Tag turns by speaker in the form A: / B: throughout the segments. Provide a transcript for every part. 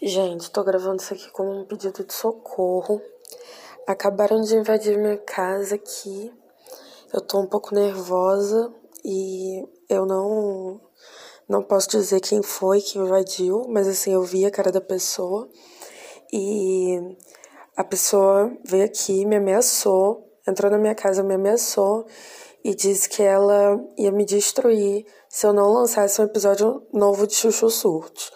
A: Gente, tô gravando isso aqui como um pedido de socorro. Acabaram de invadir minha casa aqui. Eu tô um pouco nervosa e eu não não posso dizer quem foi que invadiu, mas assim, eu vi a cara da pessoa e a pessoa veio aqui, me ameaçou, entrou na minha casa, me ameaçou e disse que ela ia me destruir se eu não lançasse um episódio novo de Chuchu Surtos.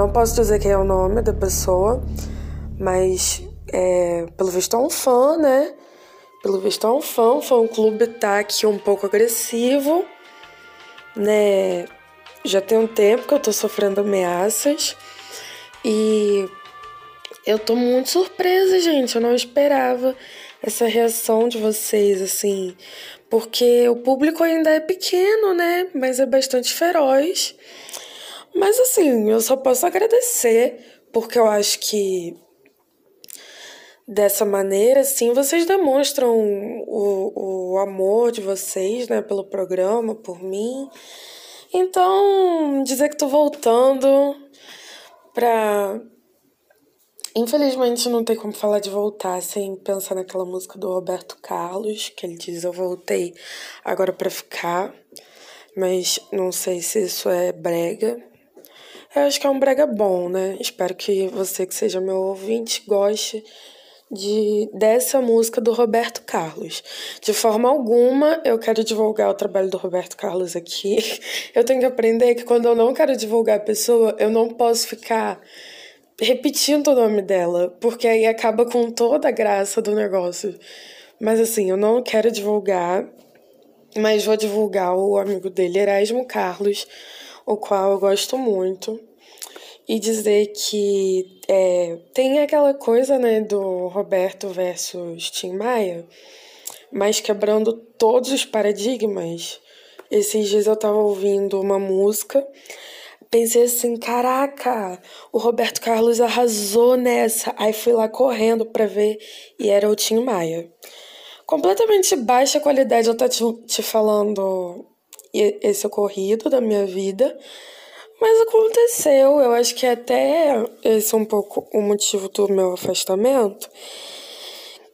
A: Não posso dizer quem é o nome da pessoa, mas é, pelo visto é um fã, né? Pelo visto é um fã, o fã clube tá aqui um pouco agressivo, né? Já tem um tempo que eu tô sofrendo ameaças e eu tô muito surpresa, gente. Eu não esperava essa reação de vocês, assim, porque o público ainda é pequeno, né? Mas é bastante feroz. Mas assim, eu só posso agradecer, porque eu acho que dessa maneira, assim, vocês demonstram o, o amor de vocês, né, pelo programa, por mim. Então, dizer que tô voltando pra. Infelizmente não tem como falar de voltar sem pensar naquela música do Roberto Carlos, que ele diz eu voltei agora para ficar. Mas não sei se isso é brega. Eu acho que é um brega bom, né? Espero que você que seja meu ouvinte goste de dessa música do Roberto Carlos. De forma alguma eu quero divulgar o trabalho do Roberto Carlos aqui. Eu tenho que aprender que quando eu não quero divulgar a pessoa, eu não posso ficar repetindo o nome dela, porque aí acaba com toda a graça do negócio. Mas assim, eu não quero divulgar, mas vou divulgar o amigo dele, Erasmo Carlos o qual eu gosto muito, e dizer que é, tem aquela coisa né, do Roberto versus Tim Maia, mas quebrando todos os paradigmas. Esses dias eu tava ouvindo uma música, pensei assim, caraca, o Roberto Carlos arrasou nessa. Aí fui lá correndo pra ver e era o Tim Maia. Completamente baixa qualidade, eu tô te, te falando esse ocorrido da minha vida. Mas aconteceu, eu acho que até esse é um pouco o motivo do meu afastamento.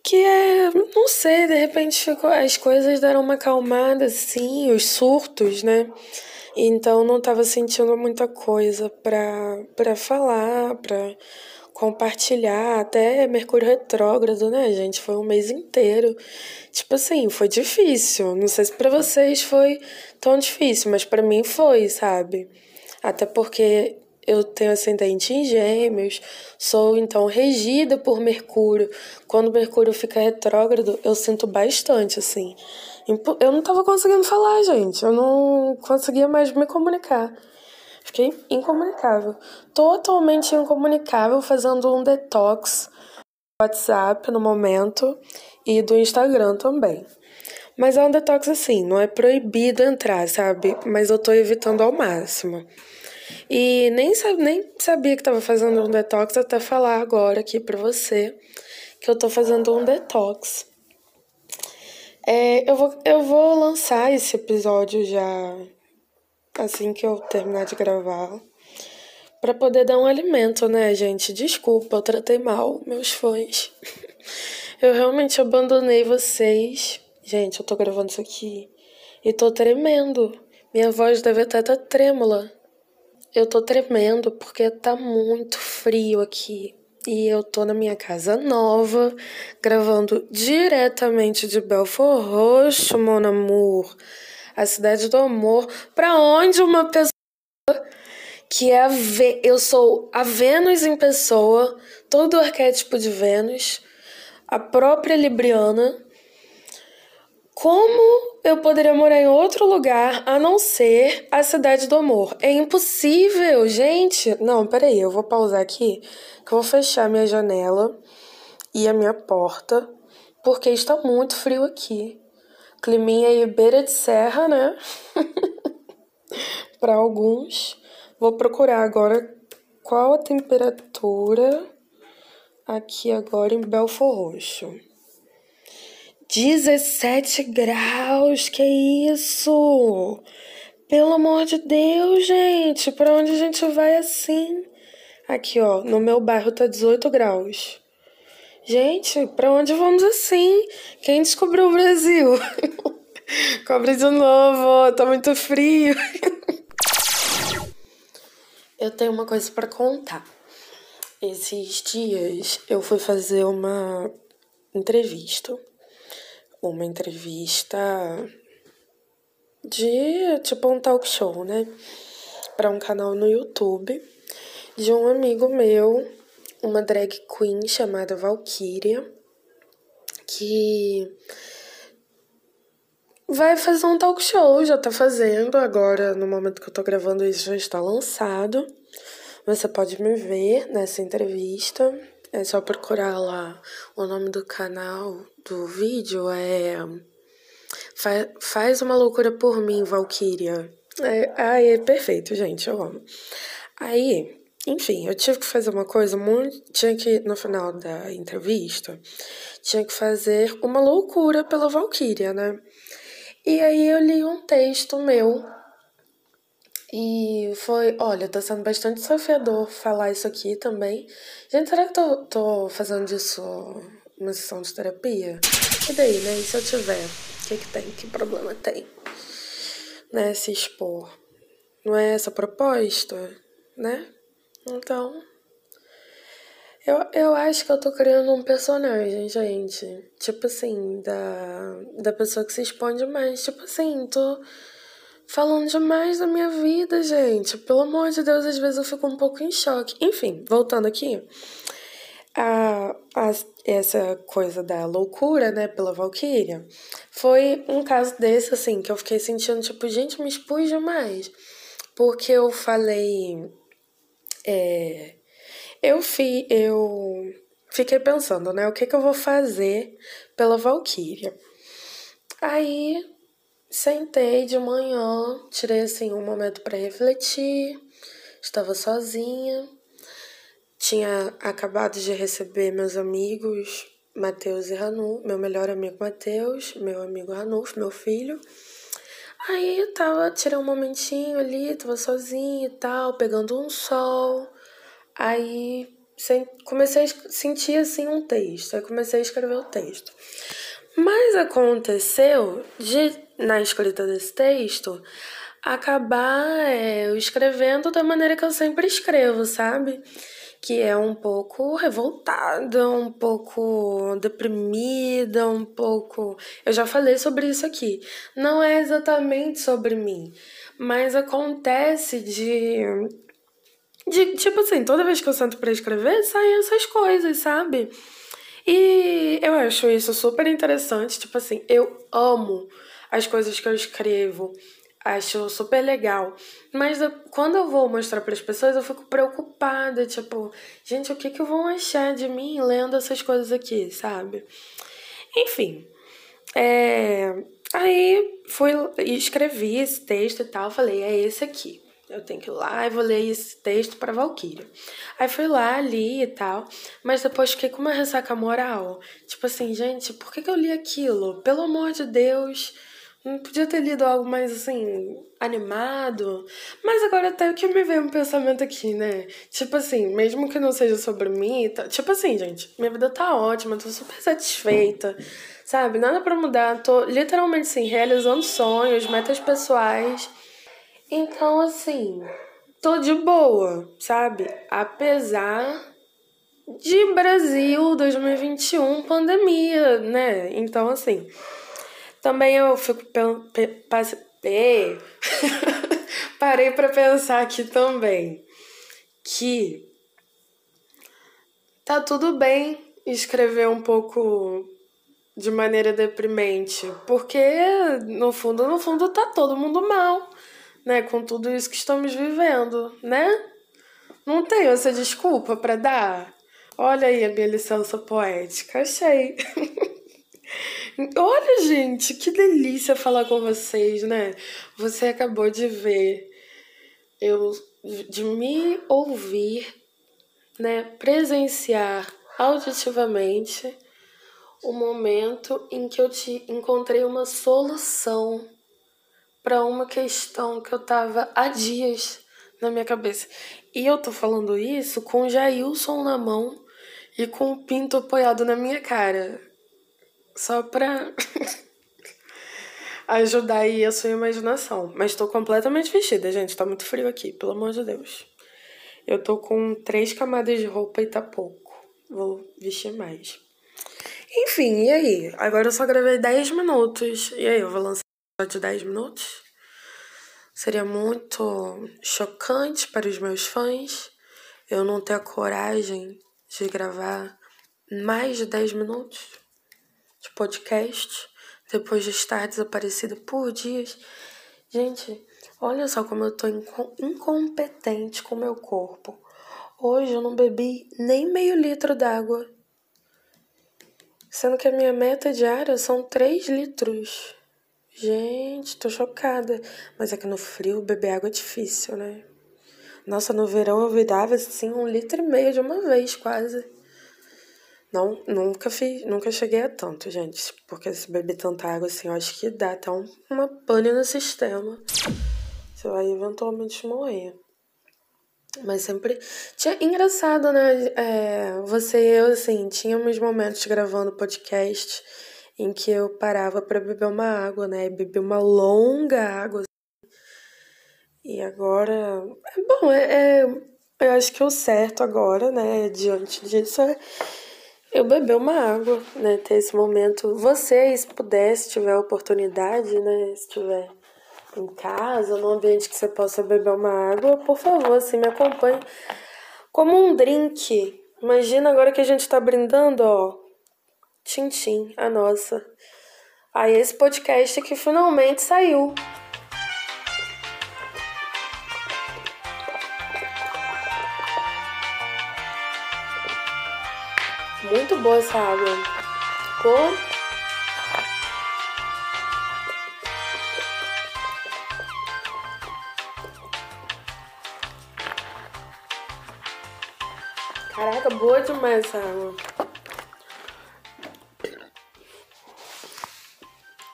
A: Que é, não sei, de repente as coisas deram uma acalmada, assim, os surtos, né? Então não tava sentindo muita coisa pra, pra falar, pra compartilhar, até Mercúrio retrógrado, né, gente? Foi um mês inteiro. Tipo assim, foi difícil. Não sei se para vocês foi tão difícil, mas para mim foi, sabe? Até porque eu tenho ascendente em Gêmeos, sou então regida por Mercúrio. Quando Mercúrio fica retrógrado, eu sinto bastante, assim. Eu não tava conseguindo falar, gente. Eu não conseguia mais me comunicar. Fiquei incomunicável. Totalmente incomunicável, fazendo um detox do WhatsApp no momento e do Instagram também. Mas é um detox assim, não é proibido entrar, sabe? Mas eu tô evitando ao máximo. E nem, nem sabia que tava fazendo um detox até falar agora aqui pra você que eu tô fazendo um detox. É, eu, vou, eu vou lançar esse episódio já assim que eu terminar de gravar. Para poder dar um alimento, né, gente? Desculpa, eu tratei mal meus fãs. Eu realmente abandonei vocês. Gente, eu tô gravando isso aqui e tô tremendo. Minha voz deve estar tá trêmula. Eu tô tremendo porque tá muito frio aqui. E eu tô na minha casa nova, gravando diretamente de Belfort Roxo, mon amour a cidade do amor, para onde uma pessoa que é a eu sou a Vênus em pessoa, todo o arquétipo de Vênus, a própria Libriana. Como eu poderia morar em outro lugar a não ser a cidade do amor? É impossível, gente. Não, peraí, eu vou pausar aqui, que eu vou fechar minha janela e a minha porta, porque está muito frio aqui climinha aí beira de serra, né? Para alguns. Vou procurar agora qual a temperatura aqui agora em Belfor Roxo. 17 graus, que isso? Pelo amor de Deus, gente, para onde a gente vai assim? Aqui, ó, no meu bairro tá 18 graus. Gente, para onde vamos assim? Quem descobriu o Brasil? Cobre de novo, tá muito frio. eu tenho uma coisa para contar. Esses dias eu fui fazer uma entrevista. Uma entrevista de tipo um talk show, né? Para um canal no YouTube de um amigo meu, uma drag queen chamada Valkyria, que vai fazer um talk show, já tá fazendo, agora no momento que eu tô gravando isso já está lançado. Você pode me ver nessa entrevista. É só procurar lá o nome do canal do vídeo é Fa Faz uma loucura por mim, Valkyria. É, é perfeito, gente, eu amo. Aí, enfim, eu tive que fazer uma coisa muito. Tinha que, no final da entrevista, tinha que fazer uma loucura pela Valkyria, né? E aí eu li um texto meu. E foi, olha, tá sendo bastante desafiador falar isso aqui também. Gente, será que tô, tô fazendo disso uma sessão de terapia? E daí, né? E se eu tiver? O que, que tem? Que problema tem? Né? Se expor. Não é essa a proposta, né? Então, eu, eu acho que eu tô criando um personagem, gente. Tipo assim, da, da pessoa que se expõe demais. Tipo assim, tô falando demais da minha vida, gente. Pelo amor de Deus, às vezes eu fico um pouco em choque. Enfim, voltando aqui. A, a, essa coisa da loucura, né, pela Valkyria, foi um caso desse, assim, que eu fiquei sentindo, tipo, gente, me expus demais. Porque eu falei é, eu, fi, eu fiquei pensando, né? O que, que eu vou fazer pela Valkyria? Aí sentei de manhã, tirei assim um momento para refletir, estava sozinha, tinha acabado de receber meus amigos Matheus e Ranu, meu melhor amigo Matheus, meu amigo Ranulfo, meu filho. Aí eu tava, tirei um momentinho ali, tava sozinha e tal, pegando um sol. Aí comecei a sentir assim um texto, aí comecei a escrever o texto. Mas aconteceu de, na escrita desse texto, acabar é, escrevendo da maneira que eu sempre escrevo, sabe? Que é um pouco revoltada, um pouco deprimida, um pouco. Eu já falei sobre isso aqui. Não é exatamente sobre mim, mas acontece de. de tipo assim, toda vez que eu sento para escrever, saem essas coisas, sabe? E eu acho isso super interessante. Tipo assim, eu amo as coisas que eu escrevo acho super legal. Mas eu, quando eu vou mostrar para as pessoas, eu fico preocupada, tipo, gente, o que que vão achar de mim lendo essas coisas aqui, sabe? Enfim, é, aí fui escrevi esse texto e tal, falei, é esse aqui. Eu tenho que ir lá e vou ler esse texto para Valkyria. Aí fui lá, li e tal, mas depois fiquei com uma ressaca moral. Tipo assim, gente, por que, que eu li aquilo? Pelo amor de Deus, podia ter lido algo mais assim, animado. Mas agora até que me veio um pensamento aqui, né? Tipo assim, mesmo que não seja sobre mim, tá... tipo assim, gente, minha vida tá ótima, tô super satisfeita, sabe? Nada para mudar, tô literalmente assim, realizando sonhos, metas pessoais. Então, assim, tô de boa, sabe? Apesar de Brasil 2021, pandemia, né? Então, assim. Também eu fico parei para pensar aqui também que tá tudo bem escrever um pouco de maneira deprimente, porque no fundo, no fundo tá todo mundo mal, né, com tudo isso que estamos vivendo, né? Não tenho essa desculpa para dar. Olha aí a minha licença poética, achei. Olha, gente, que delícia falar com vocês, né? Você acabou de ver eu de me ouvir, né, presenciar auditivamente o momento em que eu te encontrei uma solução para uma questão que eu tava há dias na minha cabeça. E eu tô falando isso com o Jailson na mão e com o pinto apoiado na minha cara. Só pra ajudar aí a sua imaginação. Mas tô completamente vestida, gente. Tá muito frio aqui, pelo amor de Deus. Eu tô com três camadas de roupa e tá pouco. Vou vestir mais. Enfim, e aí? Agora eu só gravei 10 minutos. E aí, eu vou lançar de 10 minutos? Seria muito chocante para os meus fãs eu não ter a coragem de gravar mais de 10 minutos de podcast depois de estar desaparecida por dias. Gente, olha só como eu tô incompetente com meu corpo. Hoje eu não bebi nem meio litro d'água. Sendo que a minha meta diária são 3 litros. Gente, tô chocada. Mas é que no frio beber água é difícil, né? Nossa, no verão eu virava assim um litro e meio de uma vez, quase. Não, nunca fiz, nunca cheguei a tanto, gente. Porque se beber tanta água assim, eu acho que dá até um, uma pane no sistema. Você vai eventualmente morrer. Mas sempre. Tinha... Engraçado, né? É, você e eu, assim, tínhamos momentos gravando podcast em que eu parava para beber uma água, né? E beber uma longa água. E agora. É bom, é, é, eu acho que o certo agora, né? Diante disso, é eu beber uma água, né? Ter esse momento. Você, se puder, se tiver oportunidade, né? Se tiver em casa, num ambiente que você possa beber uma água, por favor, assim, me acompanhe. Como um drink. Imagina agora que a gente tá brindando, ó. Tintim, a nossa. Aí esse podcast que finalmente saiu. Muito boa essa água. Pô. Caraca, boa demais essa água.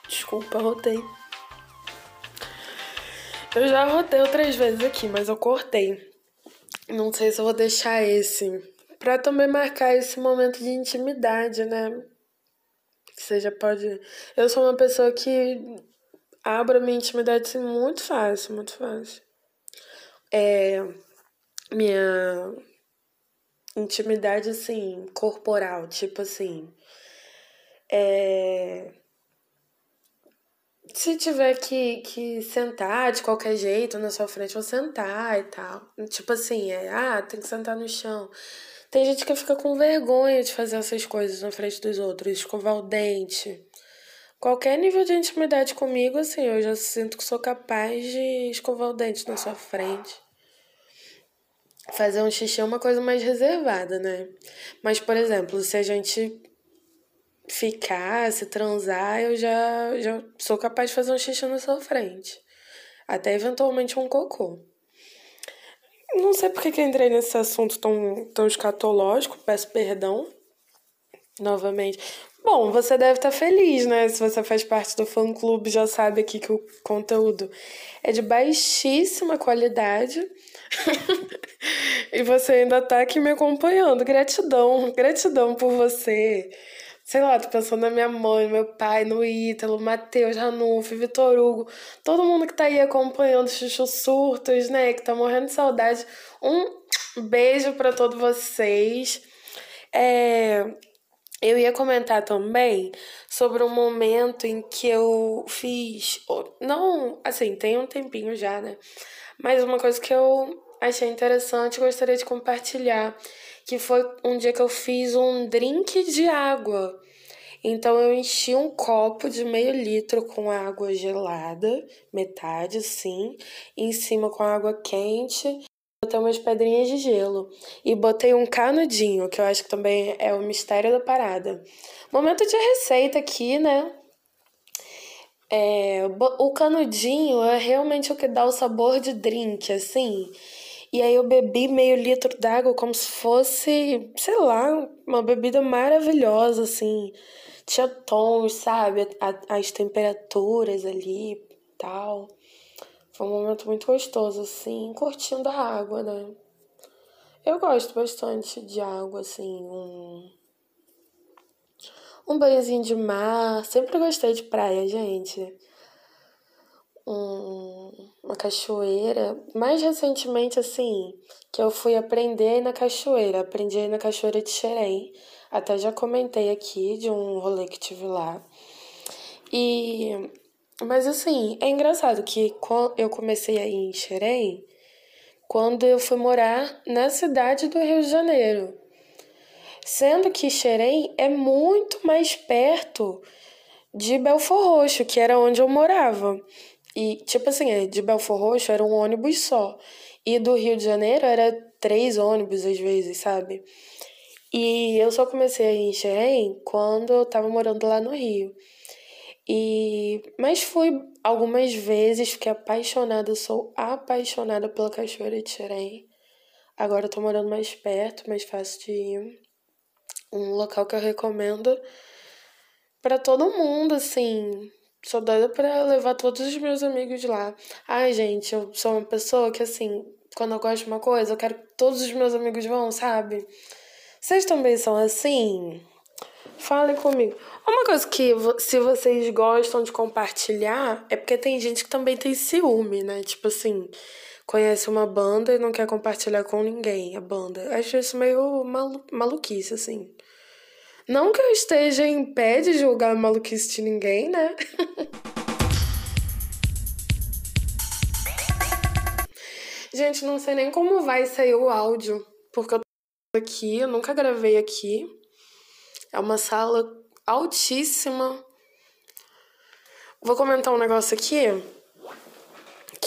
A: Desculpa, rotei. Eu já rotei outras vezes aqui, mas eu cortei. Não sei se eu vou deixar esse. Pra também marcar esse momento de intimidade, né? Já pode. Eu sou uma pessoa que abro minha intimidade assim, muito fácil, muito fácil. É. Minha intimidade, assim, corporal, tipo assim. É... Se tiver que, que sentar de qualquer jeito na sua frente, vou sentar e tal. Tipo assim, é, ah, tem que sentar no chão. Tem gente que fica com vergonha de fazer essas coisas na frente dos outros, escovar o dente. Qualquer nível de intimidade comigo, assim, eu já sinto que sou capaz de escovar o dente na sua frente fazer um xixi é uma coisa mais reservada, né? Mas, por exemplo, se a gente ficar, se transar, eu já, já sou capaz de fazer um xixi na sua frente. Até eventualmente um cocô. Não sei porque que entrei nesse assunto tão, tão escatológico, peço perdão novamente. Bom, você deve estar feliz, né? Se você faz parte do fã clube, já sabe aqui que o conteúdo é de baixíssima qualidade. e você ainda tá aqui me acompanhando. Gratidão, gratidão por você. Sei lá, tô pensando na minha mãe, meu pai, no Ítalo, Matheus, Ranulfo, Vitor Hugo, todo mundo que tá aí acompanhando Chuchu Surtos, né? Que tá morrendo de saudade. Um beijo para todos vocês. É, eu ia comentar também sobre um momento em que eu fiz. Não, assim, tem um tempinho já, né? Mas uma coisa que eu achei interessante gostaria de compartilhar. Que foi um dia que eu fiz um drink de água. Então eu enchi um copo de meio litro com água gelada, metade sim, em cima com água quente botei umas pedrinhas de gelo e botei um canudinho, que eu acho que também é o mistério da parada. Momento de receita aqui, né? É, o canudinho é realmente o que dá o sabor de drink, assim. E aí eu bebi meio litro d'água como se fosse, sei lá, uma bebida maravilhosa, assim. Tinha tons, sabe? as temperaturas ali tal. Foi um momento muito gostoso, assim, curtindo a água, né? Eu gosto bastante de água, assim, um. Um banhozinho de mar. Sempre gostei de praia, gente. Um, uma cachoeira. Mais recentemente, assim, que eu fui aprender na cachoeira. Aprendi na cachoeira de Xerém. Até já comentei aqui de um rolê que tive lá. E. Mas assim, é engraçado que eu comecei aí em Xerém quando eu fui morar na cidade do Rio de Janeiro. Sendo que Xerém é muito mais perto de Belfor Roxo, que era onde eu morava. E, tipo assim, é, de Belfor Roxo era um ônibus só. E do Rio de Janeiro era três ônibus às vezes, sabe? E eu só comecei a ir em Xerém quando eu tava morando lá no Rio. E mas fui algumas vezes, fiquei apaixonada, sou apaixonada pela Cachoeira de Xerém. Agora eu tô morando mais perto, mais fácil de ir. Um local que eu recomendo para todo mundo, assim. Sou doida pra levar todos os meus amigos lá. Ai, gente, eu sou uma pessoa que, assim, quando eu gosto de uma coisa, eu quero que todos os meus amigos vão, sabe? Vocês também são assim? Falem comigo. Uma coisa que, se vocês gostam de compartilhar, é porque tem gente que também tem ciúme, né? Tipo assim, conhece uma banda e não quer compartilhar com ninguém a banda. Acho isso meio malu maluquice, assim. Não que eu esteja em pé de julgar maluquice de ninguém, né? Gente, não sei nem como vai sair o áudio, porque eu tô aqui, eu nunca gravei aqui. É uma sala altíssima. Vou comentar um negócio aqui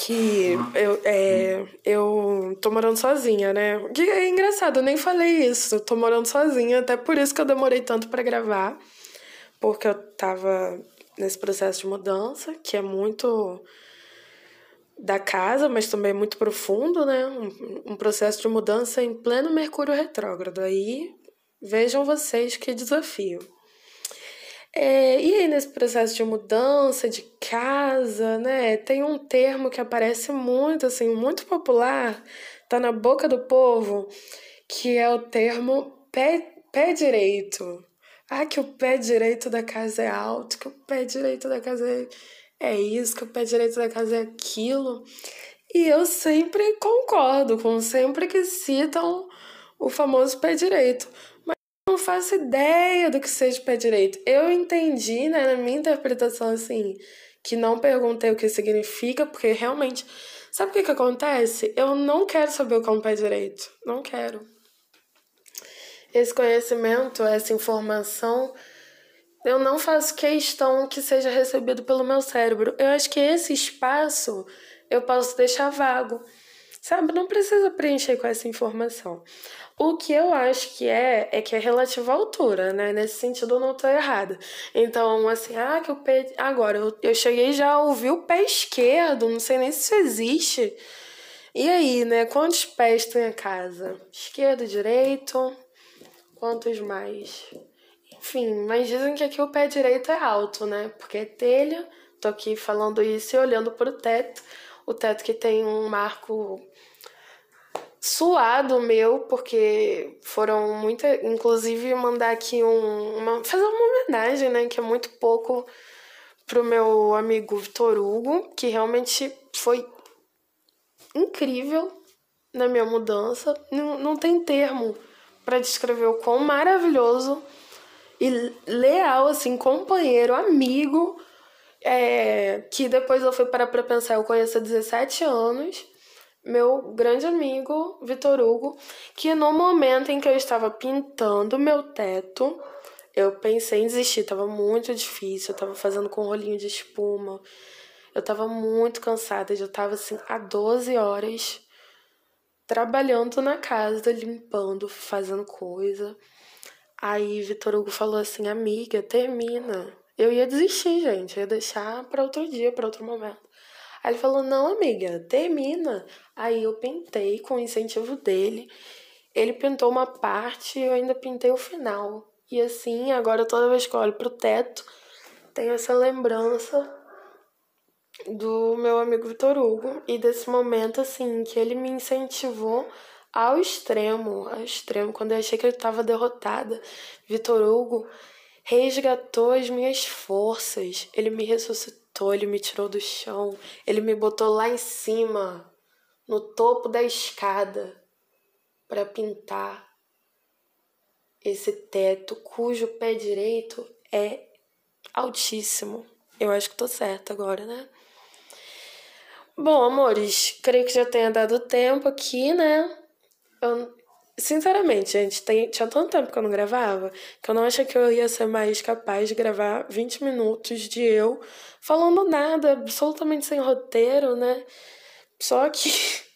A: que eu, é, eu tô morando sozinha, né? Que é engraçado, eu nem falei isso. tô morando sozinha, até por isso que eu demorei tanto para gravar. Porque eu tava nesse processo de mudança, que é muito da casa, mas também muito profundo, né? Um, um processo de mudança em pleno Mercúrio retrógrado. Aí Vejam vocês que desafio. É, e aí, nesse processo de mudança de casa, né, tem um termo que aparece muito, assim, muito popular, tá na boca do povo, que é o termo pé, pé direito. Ah, que o pé direito da casa é alto, que o pé direito da casa é, é isso, que o pé direito da casa é aquilo. E eu sempre concordo com sempre que citam o famoso pé direito não faço ideia do que seja pé direito. Eu entendi, né, na minha interpretação, assim, que não perguntei o que significa, porque realmente. Sabe o que, que acontece? Eu não quero saber o que é um pé direito. Não quero. Esse conhecimento, essa informação, eu não faço questão que seja recebido pelo meu cérebro. Eu acho que esse espaço eu posso deixar vago. Sabe? Não precisa preencher com essa informação. O que eu acho que é, é que é relativo à altura, né? Nesse sentido eu não tô errada. Então, assim, ah, que o pé. Agora, eu, eu cheguei já a ouvir o pé esquerdo, não sei nem se isso existe. E aí, né? Quantos pés tem a casa? Esquerdo, direito? Quantos mais? Enfim, mas dizem que aqui o pé direito é alto, né? Porque é telha. Tô aqui falando isso e olhando pro teto. O teto que tem um marco suado meu, porque foram muita. Inclusive, mandar aqui um, uma. fazer uma homenagem, né? Que é muito pouco pro meu amigo Vitor Hugo, que realmente foi incrível na minha mudança. Não, não tem termo para descrever o quão maravilhoso e leal, assim, companheiro, amigo, é, que depois eu fui parar pra pensar, eu conheço há 17 anos meu grande amigo Vitor Hugo, que no momento em que eu estava pintando meu teto, eu pensei em desistir, tava muito difícil, eu tava fazendo com um rolinho de espuma. Eu tava muito cansada, eu tava assim há 12 horas trabalhando na casa, limpando, fazendo coisa. Aí Vitor Hugo falou assim: "Amiga, termina". Eu ia desistir, gente, eu ia deixar para outro dia, para outro momento. Aí ele falou: Não, amiga, termina. Aí eu pintei com o incentivo dele. Ele pintou uma parte e eu ainda pintei o final. E assim, agora toda vez que eu olho pro teto, tenho essa lembrança do meu amigo Vitor Hugo e desse momento assim que ele me incentivou ao extremo, ao extremo, quando eu achei que eu estava derrotada, Vitor Hugo resgatou as minhas forças, ele me ressuscitou, ele me tirou do chão, ele me botou lá em cima, no topo da escada, para pintar esse teto cujo pé direito é altíssimo. Eu acho que tô certa agora, né? Bom, amores, creio que já tenha dado tempo aqui, né? Eu, sinceramente, gente, tem, tinha tanto tempo que eu não gravava que eu não achei que eu ia ser mais capaz de gravar 20 minutos de eu falando nada, absolutamente sem roteiro, né? Só que.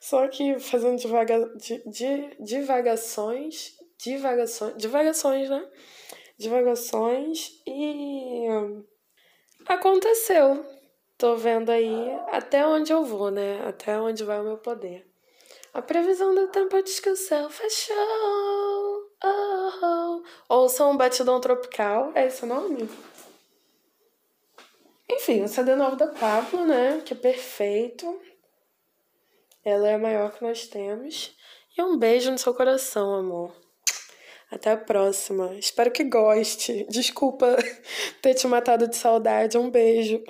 A: Só que fazendo devaga, de, de, divagações. Divagações. Divagações, né? Divagações e. Aconteceu. Tô vendo aí até onde eu vou, né? Até onde vai o meu poder. A previsão do tempo é descansar. Fechou! Oh, oh. Ouçam um Batidão Tropical. É esse o nome? Enfim, o CD novo da Pablo, né? Que é perfeito. Ela é a maior que nós temos. E um beijo no seu coração, amor. Até a próxima. Espero que goste. Desculpa ter te matado de saudade. Um beijo.